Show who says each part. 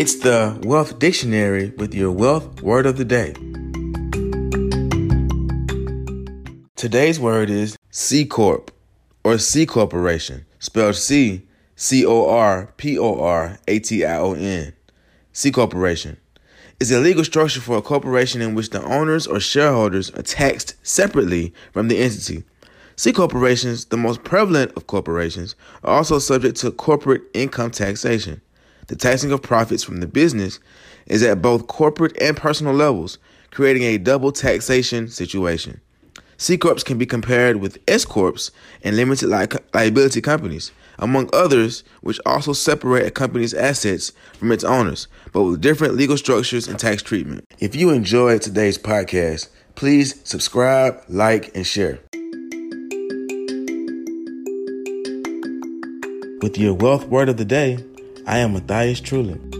Speaker 1: It's the Wealth Dictionary with your wealth word of the day. Today's word is C Corp or C Corporation, spelled C C O R P O R A T I O N. C Corporation is a legal structure for a corporation in which the owners or shareholders are taxed separately from the entity. C corporations, the most prevalent of corporations, are also subject to corporate income taxation. The taxing of profits from the business is at both corporate and personal levels, creating a double taxation situation. C corps can be compared with S corps and limited li- liability companies, among others, which also separate a company's assets from its owners, but with different legal structures and tax treatment. If you enjoyed today's podcast, please subscribe, like, and share. With your wealth word of the day, I am Matthias Trulin.